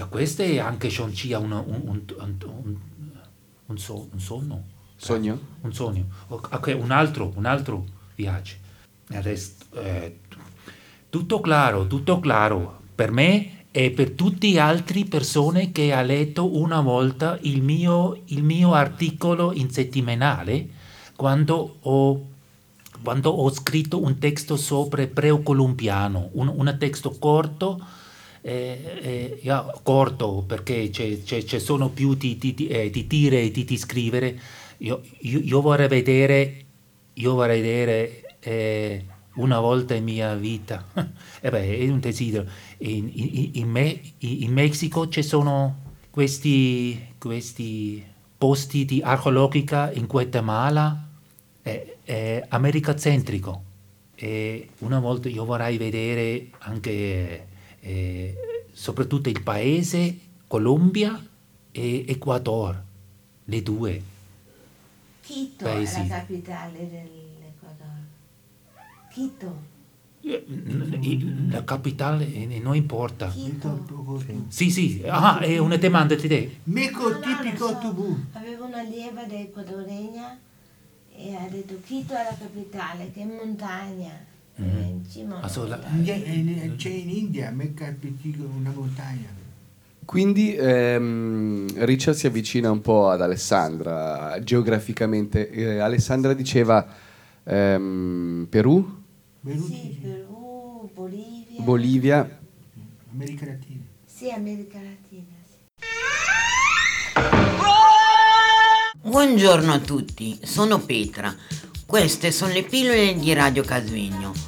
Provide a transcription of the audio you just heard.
A. Ja, questo è anche schon cia un, un, un, un, so- un sonno. Sogno? Un sogno. Ok, un altro, un altro viaggio. Adesso, eh, tutto chiaro, tutto chiaro. Per me e per tutte le altre persone che ha letto una volta il mio, il mio articolo in settimanale quando ho, quando ho scritto un testo sopra preocolumpiano, un, un testo corto, eh, eh, ja, corto perché ci sono più di, di, di, eh, di dire e di, di scrivere. Io, io- io vorrei vedere, io vorrei vedere eh, una volta in mia vita, e beh, è un desiderio. In, in- in Me- in Messico ci sono questi, questi posti di archeologica in Guatemala, è, è America centrico. E una volta io vorrei vedere anche, eh, soprattutto il paese, Colombia e Ecuador, le due. Quito Beh, è la capitale dell'Ecuador. Quito. Eh, La capitale eh, non importa. Quito. Sì, sì, ah, è una domanda di te. Mico No, no, tipico lo so. tubù. Avevo una lieva da ecuadoregna e ha detto Quito è la capitale, che montagna. Cima a Ah, so, la- in- C'è in India, Mecca è piccolo, una montagna. Quindi ehm, Richard si avvicina un po' ad Alessandra geograficamente. Eh, Alessandra diceva ehm, Perù, Sì, Perù, Bolivia. Bolivia. America Latina. Sì, America Latina. Buongiorno a tutti, sono Petra. Queste sono le pillole di Radio Casvegno.